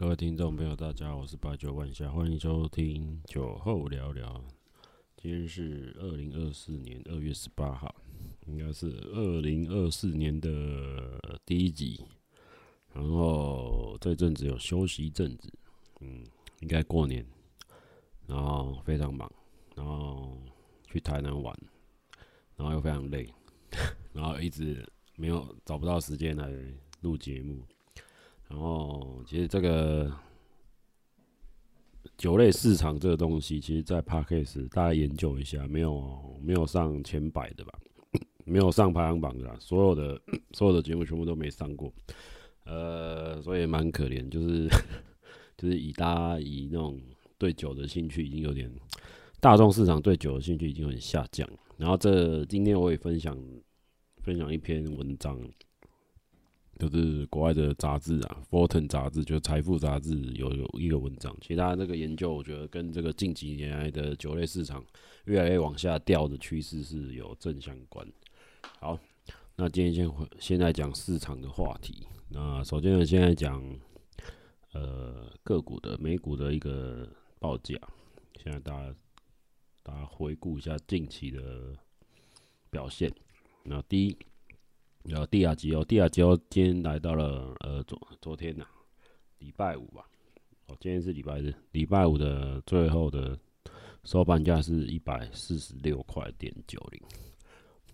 各位听众朋友，大家好，我是八九万夏，欢迎收听酒后聊聊。今天是二零二四年二月十八号，应该是二零二四年的第一集。然后这阵子有休息一阵子，嗯，应该过年，然后非常忙，然后去台南玩，然后又非常累，然后一直没有找不到时间来录节目。然后，其实这个酒类市场这个东西，其实，在 Podcast 大家研究一下，没有没有上前百的吧，没有上排行榜的，所有的所有的节目全部都没上过，呃，所以蛮可怜，就是 就是以大家以那种对酒的兴趣已经有点，大众市场对酒的兴趣已经有点下降。然后这今天我也分享分享一篇文章。就是国外的杂志啊，Fortune 杂志，就是财富杂志有有一个文章，其他那个研究，我觉得跟这个近几年来的酒类市场越来越往下掉的趋势是有正相关。好，那今天先现在讲市场的话题。那首先呢，现在讲呃个股的美股的一个报价。现在大家大家回顾一下近期的表现。那第一。有帝亚吉欧，帝亚吉哦今天来到了呃昨昨天呐、礼拜五吧，哦今天是礼拜日，礼拜五的最后的收盘价是一百四十六块点九零，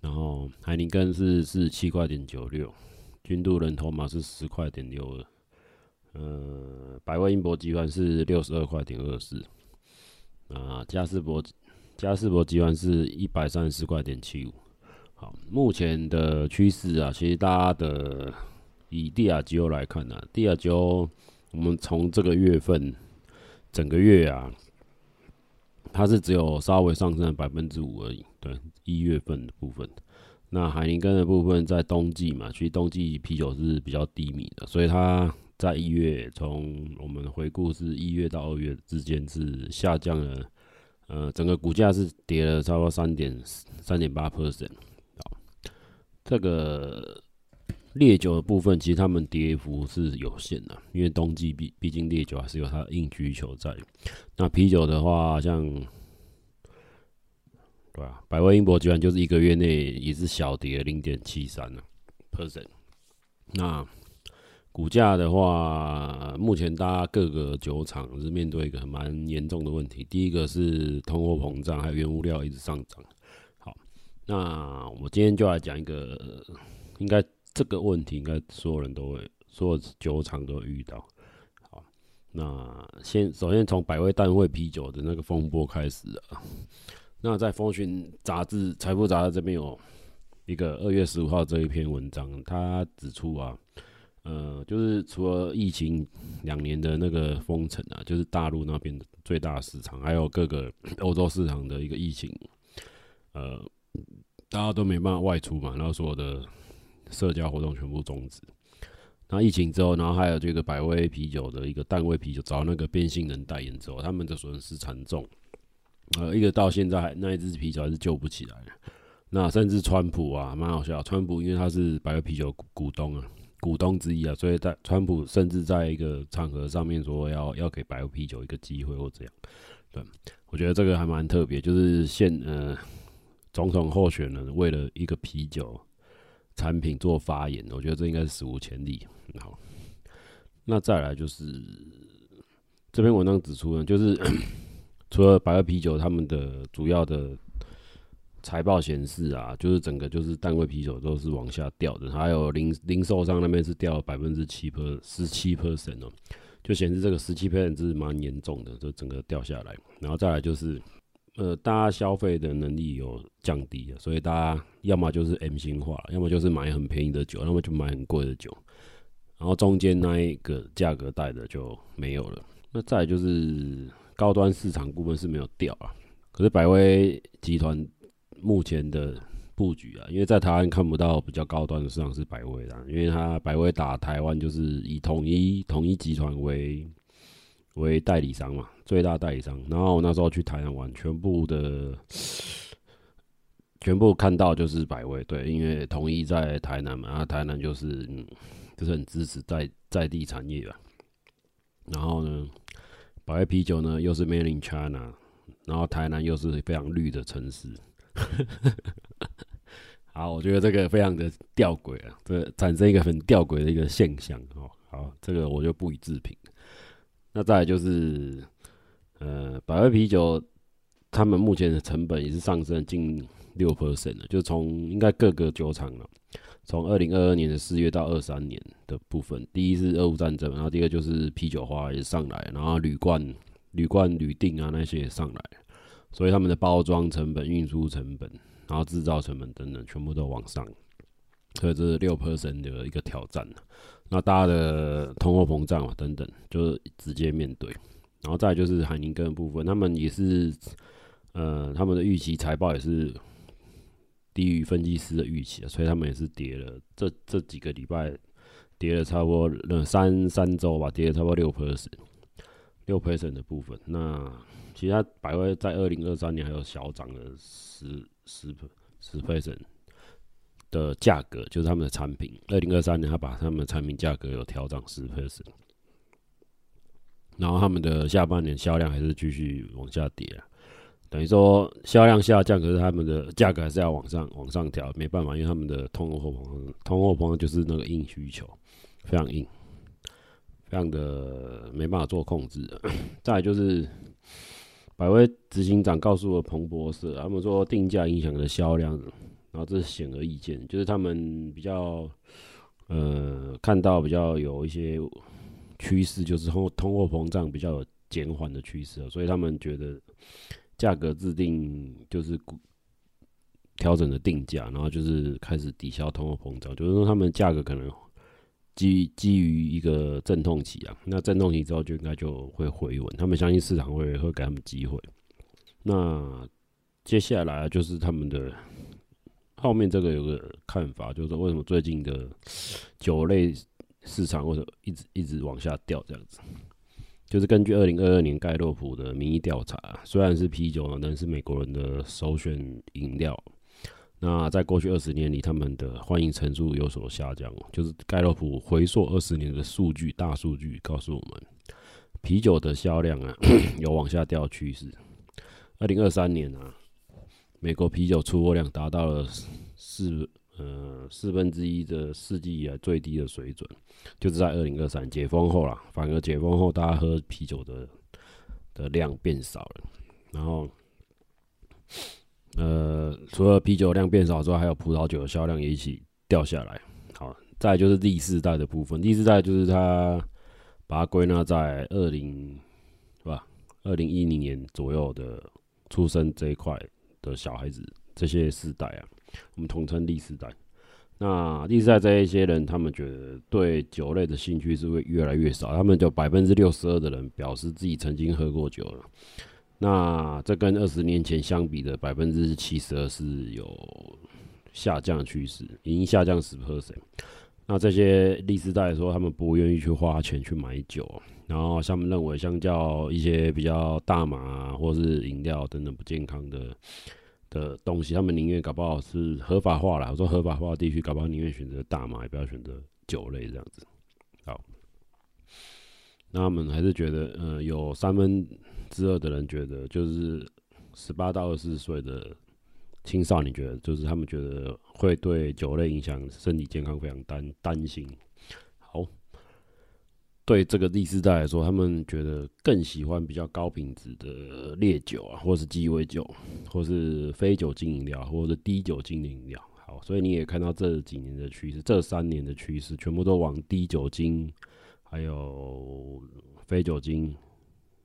然后海宁根是四十七块点九六，君度人头马是十块点六二，呃百威英博集团是六十二块点二四，啊嘉士伯嘉士伯集团是一百三十四块点七五。好，目前的趋势啊，其实大家的以帝亚吉欧来看呢、啊，帝亚吉欧，我们从这个月份整个月啊，它是只有稍微上升了百分之五而已。对，一月份的部分，那海宁根的部分在冬季嘛，其实冬季啤酒是比较低迷的，所以它在一月，从我们回顾是一月到二月之间是下降了，呃，整个股价是跌了超过三点三点八 percent。这个烈酒的部分，其实他们跌幅是有限的，因为冬季毕毕竟烈酒还是有它的硬需求在。那啤酒的话，像对啊，百威英博居然就是一个月内也是小跌零点七三呢 percent。那股价的话，目前大家各个酒厂是面对一个蛮严重的问题，第一个是通货膨胀，还有原物料一直上涨。那我今天就来讲一个，应该这个问题应该所有人都会，所有酒厂都会遇到。好，那先首先从百威淡味啤酒的那个风波开始啊。那在风讯杂志、财富杂志这边有一个二月十五号这一篇文章，他指出啊，呃，就是除了疫情两年的那个封城啊，就是大陆那边的最大市场，还有各个欧洲市场的一个疫情，呃。大家都没办法外出嘛，然后所有的社交活动全部终止。那疫情之后，然后还有这个百威啤酒的一个淡味啤酒找那个变性人代言之后，他们的损失惨重。呃，一个到现在那一支啤酒还是救不起来。那甚至川普啊，蛮好笑。川普因为他是百威啤酒股东啊，股东之一啊，所以在川普甚至在一个场合上面说要要给百威啤酒一个机会或这样。对，我觉得这个还蛮特别，就是现呃。总统候选人为了一个啤酒产品做发言，我觉得这应该是史无前例。好，那再来就是这篇文章指出呢，就是 除了百威啤酒他们的主要的财报显示啊，就是整个就是淡味啤酒都是往下掉的，还有零零售商那边是掉了百分之七 per 十七 percent 哦，就显示这个十七 percent 是蛮严重的，就整个掉下来。然后再来就是。呃，大家消费的能力有降低了，所以大家要么就是 M 型化，要么就是买很便宜的酒，要么就买很贵的酒，然后中间那一个价格带的就没有了。那再就是高端市场部分是没有掉啊，可是百威集团目前的布局啊，因为在台湾看不到比较高端的市场是百威的，因为它百威打台湾就是以统一统一集团为。为代理商嘛，最大代理商。然后我那时候去台南玩，全部的 全部看到就是百威，对，因为统一在台南嘛，啊，台南就是嗯，就是很支持在在地产业吧。然后呢，百威啤酒呢又是 Made in China，然后台南又是非常绿的城市。好，我觉得这个非常的吊诡啊，这产生一个很吊诡的一个现象哦。好，这个我就不予置评。那再来就是，呃，百威啤酒，他们目前的成本也是上升近六 percent 了，就从应该各个酒厂了，从二零二二年的四月到二三年的部分，第一是俄乌战争，然后第二就是啤酒花也上来，然后铝罐、铝罐、铝锭啊那些也上来，所以他们的包装成本、运输成本。然后制造成本等等全部都往上，所以这是六 percent 的一个挑战。那大家的通货膨胀啊等等，就是直接面对。然后再就是海宁根的部分，他们也是，呃，他们的预期财报也是低于分析师的预期，所以他们也是跌了。这这几个礼拜跌了差不多三三周吧，跌了差不多六 percent，六 percent 的部分。那其他百威在二零二三年还有小涨了十。十十 percent 的价格，就是他们的产品。二零二三年，他把他们的产品价格有调涨十 percent，然后他们的下半年销量还是继续往下跌啊，等于说销量下降，可是他们的价格还是要往上往上调，没办法，因为他们的通货膨胀，通货膨胀就是那个硬需求，非常硬，非常的没办法做控制。再就是。百威执行长告诉了彭博社，他们说定价影响的销量，然后这是显而易见，就是他们比较呃看到比较有一些趋势，就是通通货膨胀比较有减缓的趋势，所以他们觉得价格制定就是调整的定价，然后就是开始抵消通货膨胀，就是说他们价格可能。基基于一个阵痛期啊，那阵痛期之后就应该就会回稳，他们相信市场会会给他们机会。那接下来就是他们的后面这个有个看法，就是说为什么最近的酒类市场为什么一直一直往下掉这样子，就是根据二零二二年盖洛普的民意调查，虽然是啤酒，但是美国人的首选饮料。那在过去二十年里，他们的欢迎程度有所下降。就是盖洛普回溯二十年的数据，大数据告诉我们，啤酒的销量啊 有往下掉趋势。二零二三年啊，美国啤酒出货量达到了四呃四分之一的世纪以来最低的水准，就是在二零二三解封后啦，反而解封后大家喝啤酒的的量变少了，然后。呃，除了啤酒量变少之外，还有葡萄酒的销量也一起掉下来。好，再就是第四代的部分。第四代就是它把它归纳在二零是吧？二零一零年左右的出生这一块的小孩子，这些世代啊，我们统称第四代。那第四代这一些人，他们觉得对酒类的兴趣是会越来越少。他们就百分之六十二的人表示自己曾经喝过酒了。那这跟二十年前相比的百分之七十二是有下降趋势，已经下降十 percent。那这些历世代说，他们不愿意去花钱去买酒，然后他们认为，相较一些比较大麻啊，或是饮料等等不健康的的东西，他们宁愿搞不好是合法化了。我说合法化的地区，搞不好宁愿选择大麻，也不要选择酒类这样子。好，那他们还是觉得，呃，有三分。之二的人觉得，就是十八到二十四岁的青少年觉得，就是他们觉得会对酒类影响身体健康非常担担心。好，对这个第四代来说，他们觉得更喜欢比较高品质的烈酒啊，或是鸡尾酒，或是非酒精饮料，或者低酒精饮料。好，所以你也看到这几年的趋势，这三年的趋势全部都往低酒精，还有非酒精，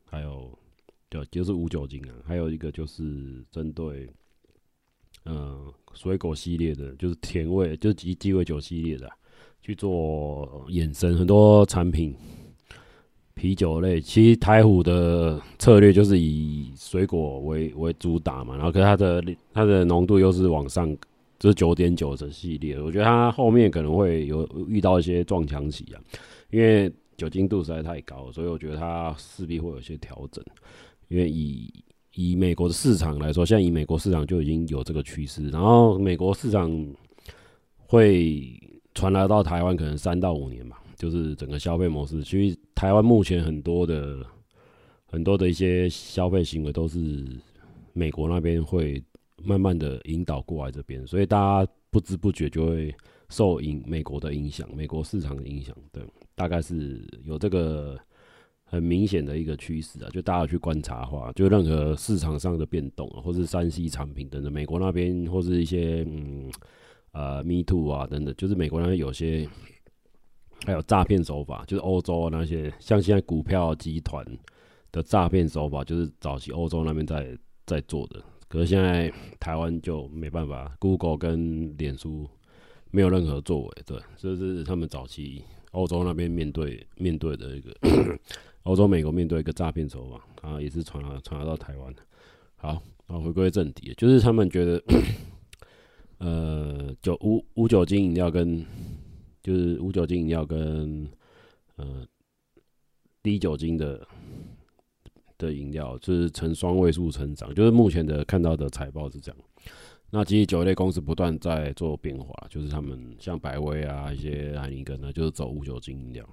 还有。对，就是无酒精啊，还有一个就是针对，嗯、水果系列的，就是甜味，就是鸡鸡尾酒系列的，去做衍生很多产品。啤酒类，其实台虎的策略就是以水果为为主打嘛，然后可它的它的浓度又是往上，就是九点九的系列，我觉得它后面可能会有遇到一些撞墙期啊，因为酒精度实在太高，所以我觉得它势必会有些调整。因为以以美国的市场来说，现在以美国市场就已经有这个趋势，然后美国市场会传来到台湾，可能三到五年嘛，就是整个消费模式。其实台湾目前很多的很多的一些消费行为都是美国那边会慢慢的引导过来这边，所以大家不知不觉就会受影美国的影响，美国市场的影响，对，大概是有这个很明显的一个趋势啊，就大家去观察的话，就任何市场上的变动啊，或是三 C 产品等等，美国那边或是一些嗯呃 Me Too 啊等等，就是美国那边有些还有诈骗手法，就是欧洲那些像现在股票集团的诈骗手法，就是早期欧洲那边在在做的。可是现在台湾就没办法，Google 跟脸书没有任何作为，对，这是他们早期欧洲那边面对面对的一个欧洲美国面对一个诈骗手法，啊也是传传到台湾。好，然后回归正题，就是他们觉得，呃，酒无无酒精饮料跟就是无酒精饮料跟呃低酒精的。的饮料就是呈双位数成长，就是目前的看到的财报是这样。那其实酒类公司不断在做变化，就是他们像百威啊，一些海尼根呢，就是走无酒精饮料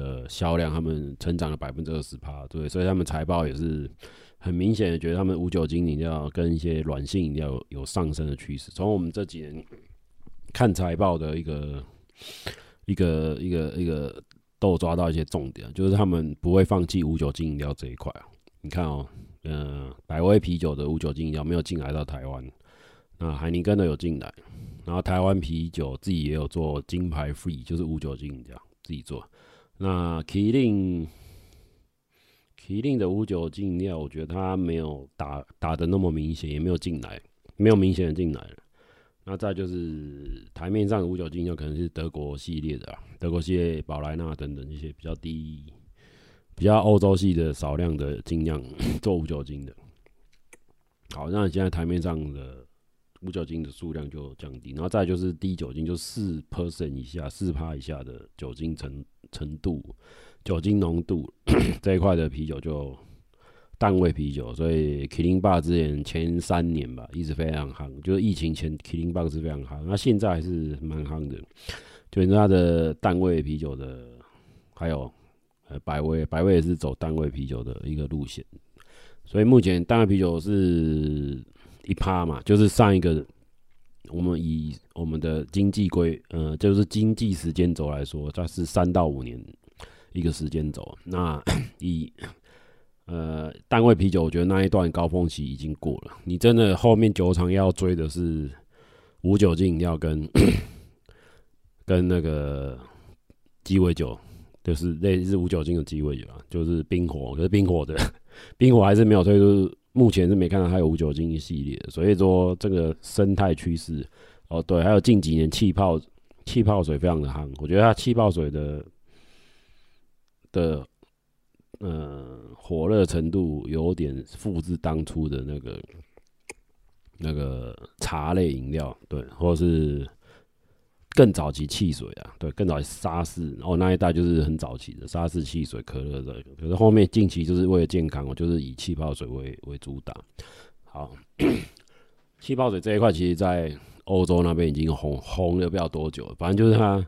的销量，他们成长了百分之二十趴，对，所以他们财报也是很明显的觉得他们无酒精饮料跟一些软性饮料有，上升的趋势。从我们这几年看财报的一个一个一个一个都抓到一些重点，就是他们不会放弃无酒精饮料这一块。你看哦，呃，百威啤酒的无酒精饮料没有进来到台湾，那海尼根的有进来，然后台湾啤酒自己也有做金牌 free，就是无酒精饮料自己做。那麒麟，麒麟的无酒精饮料，我觉得它没有打打的那么明显，也没有进来，没有明显的进来了。那再就是台面上的无酒精饮料，可能是德国系列的，德国系列宝莱纳等等一些比较低。比较欧洲系的少量的精酿做无酒精的，好，那现在台面上的无酒精的数量就降低，然后再就是低酒精，就四 percent 以下，四趴以下的酒精程程度、酒精浓度这一块的啤酒就淡味啤酒，所以麒麟霸之前前三年吧一直非常夯，就是疫情前麒麟霸是非常夯，那现在还是蛮夯的，就是它的淡味啤酒的还有。呃，百威，百威也是走淡味啤酒的一个路线，所以目前淡味啤酒是一趴嘛，就是上一个我们以我们的经济规，呃，就是经济时间轴来说，它是三到五年一个时间轴。那 以呃单味啤酒，我觉得那一段高峰期已经过了，你真的后面酒厂要追的是无酒精饮料跟 跟那个鸡尾酒。就是类似无酒精的鸡尾酒啊，就是冰火，可是冰火的 冰火还是没有推出，目前是没看到它有无酒精一系列，所以说这个生态趋势哦，对，还有近几年气泡气泡水非常的夯，我觉得它气泡水的的呃火热程度有点复制当初的那个那个茶类饮料，对，或是。更早期汽水啊，对，更早期沙士，然后那一代就是很早期的沙士汽水、可乐的。可是后面近期就是为了健康，我就是以气泡水为为主打。好，气泡水这一块，其实在欧洲那边已经红红了不知道多久了。反正就是它，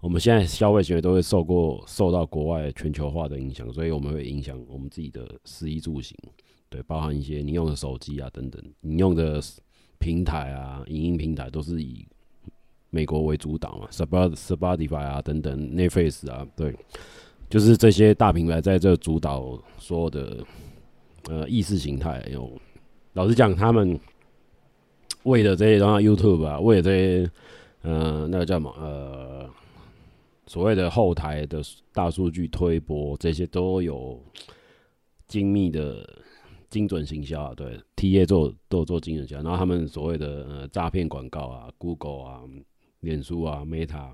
我们现在消费行为都会受过受到国外全球化的影响，所以我们会影响我们自己的食衣住行，对，包含一些你用的手机啊等等，你用的平台啊，影音平台都是以。美国为主导嘛，Spotify 啊等等，Netflix 啊，对，就是这些大品牌在这主导所有的呃意识形态。有老实讲，他们为了这些，然后 YouTube 啊，为了这些，呃，那个叫什么呃，所谓的后台的大数据推播，这些都有精密的精准行销啊，对，TA 做都有做精准行销，然后他们所谓的呃诈骗广告啊，Google 啊。脸书啊，Meta，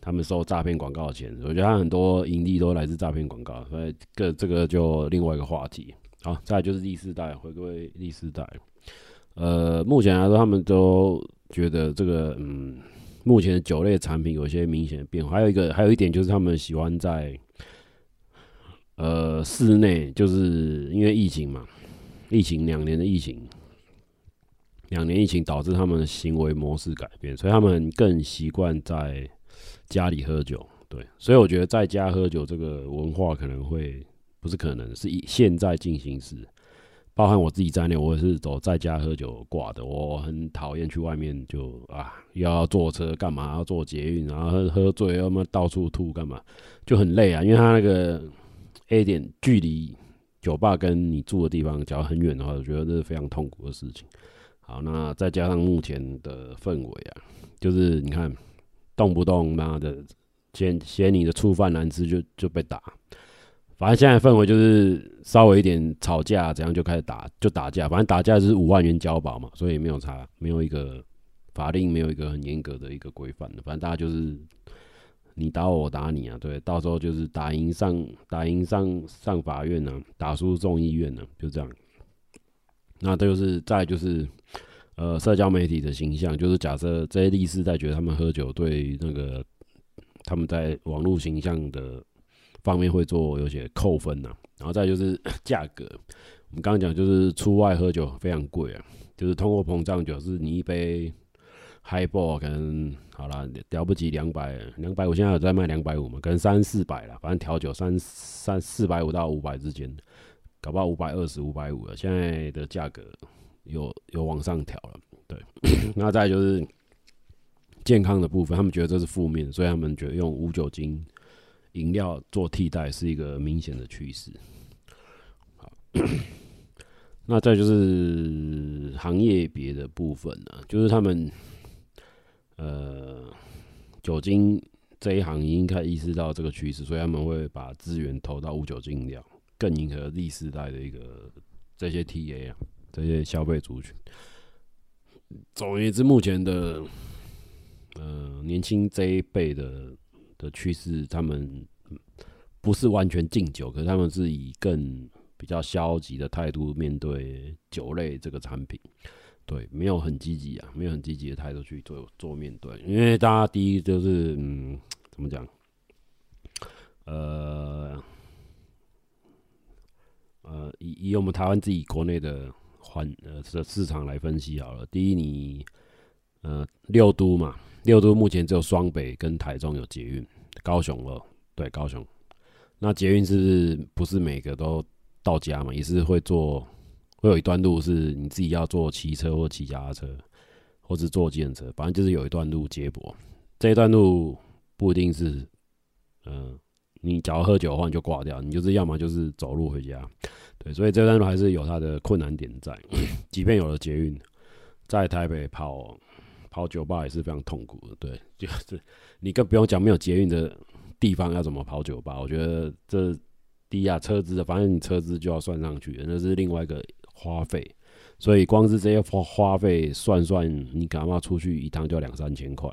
他们收诈骗广告的钱，我觉得他很多盈利都来自诈骗广告，所以这这个就另外一个话题。好，再就是第四代，回归第四代。呃，目前来说，他们都觉得这个，嗯，目前酒类产品有些明显的变化。还有一个，还有一点就是他们喜欢在，呃，室内，就是因为疫情嘛，疫情两年的疫情。两年疫情导致他们的行为模式改变，所以他们更习惯在家里喝酒。对，所以我觉得在家喝酒这个文化可能会不是可能是以现在进行时，包含我自己在内，我也是走在家喝酒挂的。我很讨厌去外面就啊，又要坐车干嘛，要坐捷运，然后喝喝醉，要么到处吐干嘛，就很累啊。因为他那个 A 点距离酒吧跟你住的地方假如很远的话，我觉得这是非常痛苦的事情。好，那再加上目前的氛围啊，就是你看，动不动妈的嫌嫌你的醋饭难吃就就被打，反正现在氛围就是稍微一点吵架，怎样就开始打，就打架，反正打架就是五万元交保嘛，所以没有差，没有一个法令，没有一个很严格的一个规范的，反正大家就是你打我，我打你啊，对，到时候就是打赢上打赢上上法院呢、打输众议院呢、就这样。那这就是再就是，呃，社交媒体的形象，就是假设这些律师在觉得他们喝酒对那个他们在网络形象的方面会做有些扣分呐、然后再就是 价格，我们刚刚讲就是出外喝酒非常贵啊，就是通货膨胀酒，是你一杯 Highball 可能好了了不起两百两百五，现在有在卖两百五嘛，可能三四百了，反正调酒三三四百五到五百之间。搞不好五百二十、五百五了，现在的价格有有往上调了。对，那再就是健康的部分，他们觉得这是负面，所以他们觉得用无酒精饮料做替代是一个明显的趋势。好，那再就是行业别的部分呢，就是他们呃酒精这一行已经开始意识到这个趋势，所以他们会把资源投到无酒精饮料。更迎合 Z 世代的一个这些 TA 啊，这些消费族群。总而言之，目前的呃年轻这一辈的的趋势，他们不是完全禁酒，可是他们是以更比较消极的态度面对酒类这个产品。对，没有很积极啊，没有很积极的态度去做做面对，因为大家第一就是嗯，怎么讲？呃。呃，以以我们台湾自己国内的环呃的市场来分析好了。第一，你呃六都嘛，六都目前只有双北跟台中有捷运，高雄了，对高雄。那捷运是不是每个都到家嘛？也是会坐，会有一段路是你自己要坐骑车或骑脚踏车，或是坐计程车，反正就是有一段路接驳。这一段路不一定是，嗯、你假如喝酒的话，你就挂掉，你就是要么就是走路回家，对，所以这段路还是有它的困难点在。即便有了捷运，在台北跑跑酒吧也是非常痛苦的，对，就是你更不用讲没有捷运的地方要怎么跑酒吧。我觉得这低压车资的，反正你车资就要算上去，那是另外一个花费。所以光是这些花花费算算，你干嘛出去一趟就要两三千块。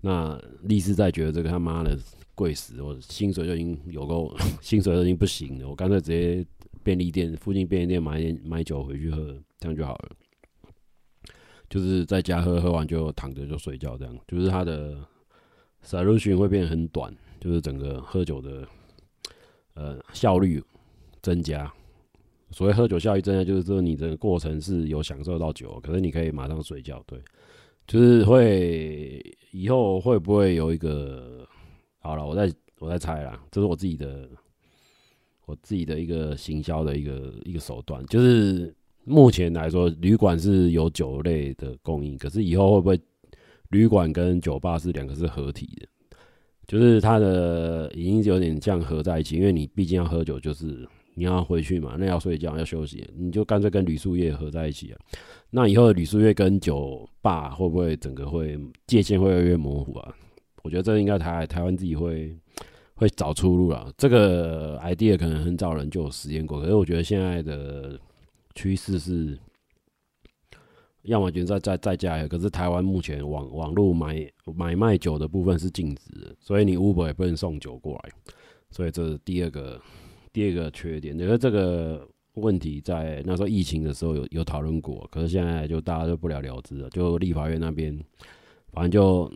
那力士在觉得这个他妈的。贵死！我薪水就已经有够，薪水都已经不行了。我干脆直接便利店附近便利店买点买酒回去喝，这样就好了。就是在家喝，喝完就躺着就睡觉，这样就是它的 solution 会变得很短，就是整个喝酒的呃效率增加。所谓喝酒效率增加，就是说你的过程是有享受到酒，可是你可以马上睡觉。对，就是会以后会不会有一个？好了，我在我在猜啦，这是我自己的，我自己的一个行销的一个一个手段，就是目前来说，旅馆是有酒类的供应，可是以后会不会旅馆跟酒吧是两个是合体的？就是它的已经有点像合在一起，因为你毕竟要喝酒，就是你要回去嘛，那要睡觉要休息，你就干脆跟旅宿业合在一起啊。那以后的旅宿业跟酒吧会不会整个会界限会越来越模糊啊？我觉得这应该台台湾自己会会找出路了。这个 idea 可能很早人就有实验过，可是我觉得现在的趋势是，要么就在在在家，可是台湾目前网网络买买卖酒的部分是禁止的，所以你 Uber 也不能送酒过来，所以这是第二个第二个缺点。觉得这个问题在那时候疫情的时候有有讨论过，可是现在就大家就不了了之了，就立法院那边反正就。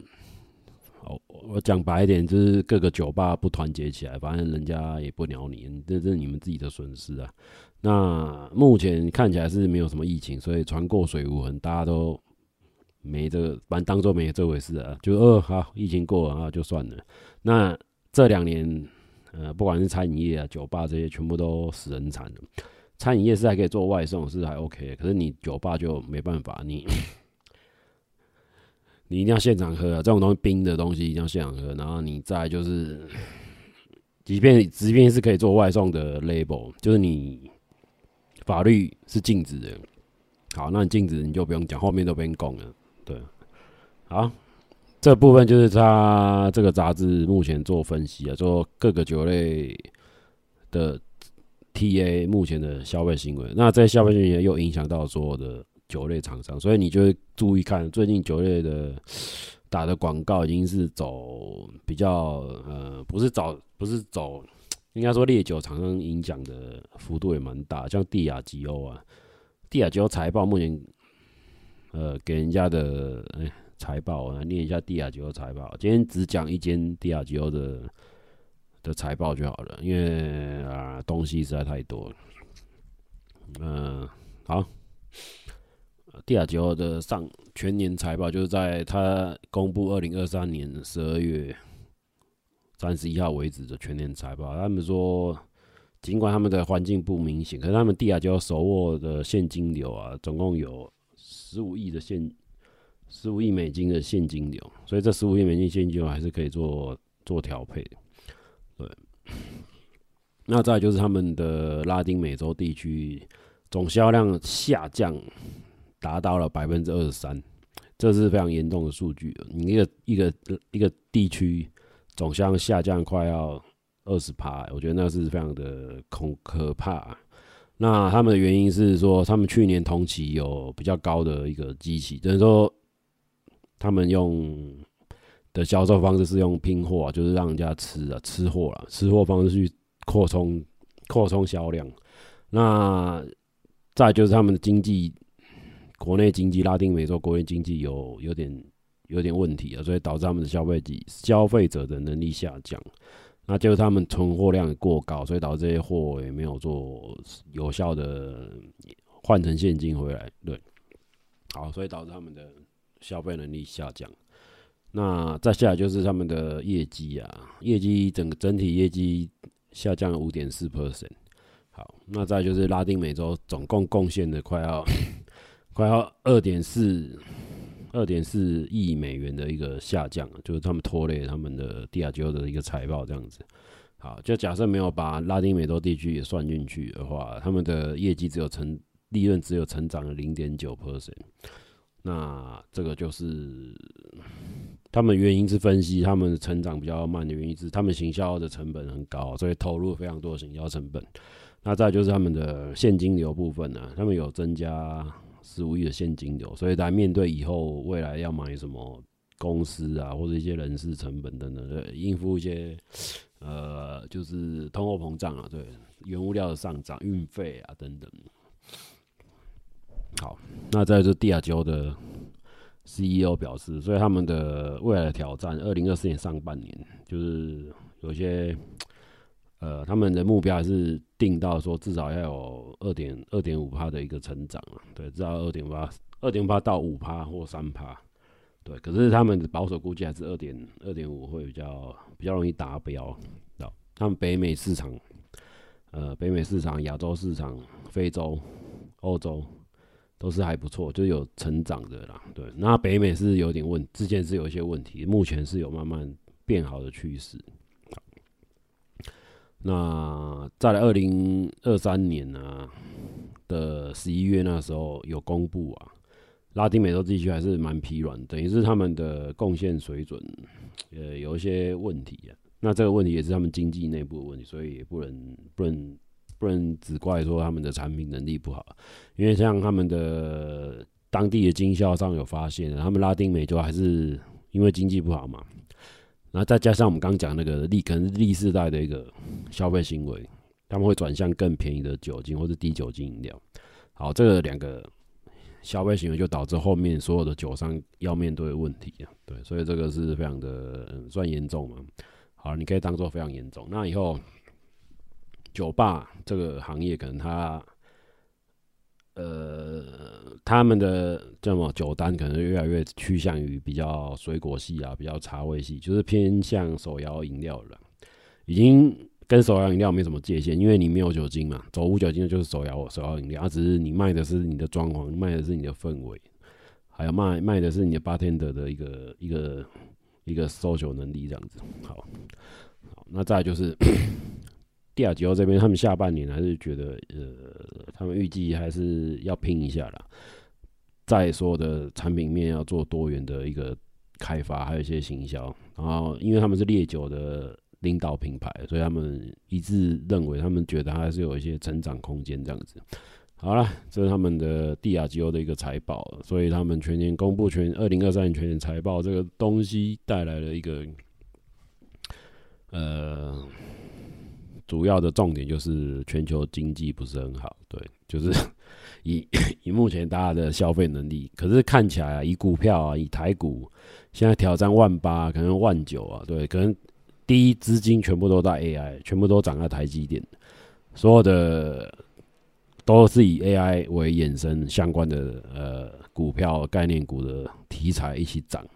我讲白一点，就是各个酒吧不团结起来，反正人家也不鸟你，这是你们自己的损失啊。那目前看起来是没有什么疫情，所以船过水无痕，大家都没这个，反正当做没这回事啊。就呃，好，疫情过了啊，就算了。那这两年，呃，不管是餐饮业啊、酒吧这些，全部都死人惨了。餐饮业是还可以做外送，是还 OK，可是你酒吧就没办法，你你一定要现场喝啊，这种东西冰的东西一定要现场喝。然后你再就是，即便即便是可以做外送的 label，就是你法律是禁止的。好，那你禁止你就不用讲，后面都不用讲了。对，好，这部分就是他这个杂志目前做分析啊，做各个酒类的 TA 目前的消费行为。那这些消费行为又影响到所有的酒类厂商，所以你就会注意看，最近酒类的打的广告已经是走比较呃，不是走，不是走，应该说烈酒厂商影响的幅度也蛮大，像帝亚吉欧啊。帝亚吉欧财报目前，呃，给人家的哎财报，我来念一下帝亚吉欧财报。今天只讲一间帝亚吉欧的的财报就好了，因为啊东西实在太多了。嗯、好，蒂亚吉欧的上全年财报就是在他公布二零二三年十二月三十一号为止的全年财报，他们说。尽管他们的环境不明显，可是他们蒂亚吉欧手握的现金流啊，总共有十五亿的现十五亿美金的现金流，所以这十五亿美金现金流还是可以做做调配。对，那再就是他们的拉丁美洲地区总销量下降达到了百分之二十三，这是非常严重的数据。你一个一个一个地区总销量下降快要。二十趴，我觉得那是非常的恐可怕。那他们的原因是说，他们去年同期有比较高的一个基期，就是说他们用的销售方式是用拼货，就是让人家吃啊吃货啦，吃货方式去扩充扩充销量。那再就是他们的经济，国内经济，拉丁美洲国内经济有有点有点问题啊，所以导致他们的消费级消费者的能力下降。那就是他们存货量过高，所以导致这些货也没有做有效的换成现金回来。对，好，所以导致他们的消费能力下降。那再下来就是他们的业绩啊，业绩整个整体业绩下降了五点四 percent。好，那再就是拉丁美洲总共贡献的快要快要二点四。二点四亿美元的一个下降，就是他们拖累他们的帝亚吉欧的一个财报这样子。好，就假设没有把拉丁美洲地区也算进去的话，他们的业绩只有成利润只有成长了零点九 percent。那这个就是他们原因是分析他们成长比较慢的原因是他们行销的成本很高，所以投入非常多的行销成本。那再就是他们的现金流部分呢、他们有增加。十五亿的现金流，所以来面对以后未来要买什么公司啊，或者一些人事成本等等，对，应付一些呃，就是通货膨胀啊，对，原物料的上涨、运费啊等等。好，那在这第二周的 CEO 表示，所以他们的未来的挑战，二零二四年上半年就是有些。呃，他们的目标还是定到说至少要有二点二点五趴的一个成长啊，对，至少二点八二点八到五趴或三趴，对。可是他们的保守估计还是二点二点五会比较比较容易达标到。他们北美市场，呃，北美市场、亚洲市场、非洲、欧洲都是还不错，就有成长的啦。对，那北美是有点问，之前是有一些问题，目前是有慢慢变好的趋势。那在二零二三年呢、的十一月那时候有公布啊，拉丁美洲地区还是蛮疲软，等于是他们的贡献水准呃有一些问题啊。那这个问题也是他们经济内部的问题，所以也不能不能不能只怪说他们的产品能力不好，因为像他们的当地的经销商有发现，他们拉丁美洲还是因为经济不好嘛。然后再加上我们刚讲那个历，可能是历世代的一个消费行为，他们会转向更便宜的酒精或者低酒精饮料。好，这个两个消费行为就导致后面所有的酒商要面对的问题啊。对，所以这个是非常的、嗯、算严重嘛。好，你可以当做非常严重。那以后酒吧这个行业可能它。呃，他们的叫什么酒单可能越来越趋向于比较水果系啊，比较茶味系，就是偏向手摇饮料了。已经跟手摇饮料没什么界限，因为你没有酒精嘛，走无酒精的就是手摇手摇饮料，只是你卖的是你的装潢，卖的是你的氛围，还有卖卖的是你的 bartender 的一个一个一个收酒能力这样子。好，好，那再就是。帝亚吉欧这边，他们下半年还是觉得，呃，他们预计还是要拼一下啦，在所有的产品面要做多元的一个开发，还有一些行销。然后，因为他们是烈酒的领导品牌，所以他们一致认为，他们觉得还是有一些成长空间这样子。好了，这是他们的帝亚吉欧的一个财报，所以他们全年公布全二零二三年全年财报这个东西带来了一个，呃。主要的重点就是全球经济不是很好，对，就是 以 以目前大家的消费能力，可是看起来啊，以股票啊，以台股现在挑战万八，可能万九啊，对，可能第一资金全部都在 AI，全部都涨在台积电，所有的都是以 AI 为衍生相关的呃股票概念股的题材一起涨，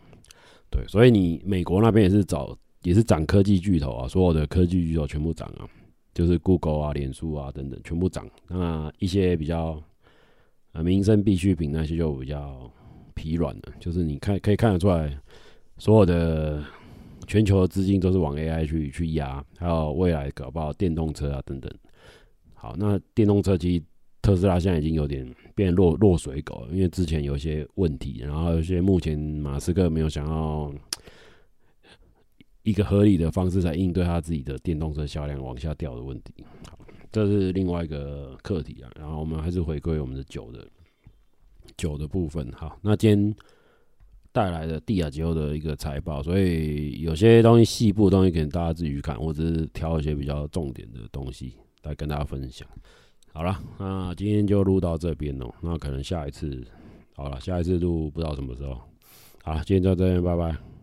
对，所以你美国那边也是找也是涨科技巨头啊，所有的科技巨头全部涨啊。就是 Google 啊、脸书啊等等，全部涨。那一些比较呃民生必需品那些就比较疲软了。就是你看可以看得出来，所有的全球的资金都是往 AI 去去压，还有未来搞不好电动车啊等等。好，那电动车其实特斯拉现在已经有点变落落水狗，因为之前有一些问题，然后有些目前马斯克没有想要。一个合理的方式来应对他自己的电动车销量往下掉的问题，好，这是另外一个课题啊。然后我们还是回归我们的酒的酒的部分。好，那今天带来的蒂亚吉欧的一个财报，所以有些东西细部的东西给大家自己去看，我只是挑一些比较重点的东西来跟大家分享。好了，那今天就录到这边哦。那可能下一次，好了，下一次录不知道什么时候。好，今天就这边，拜拜。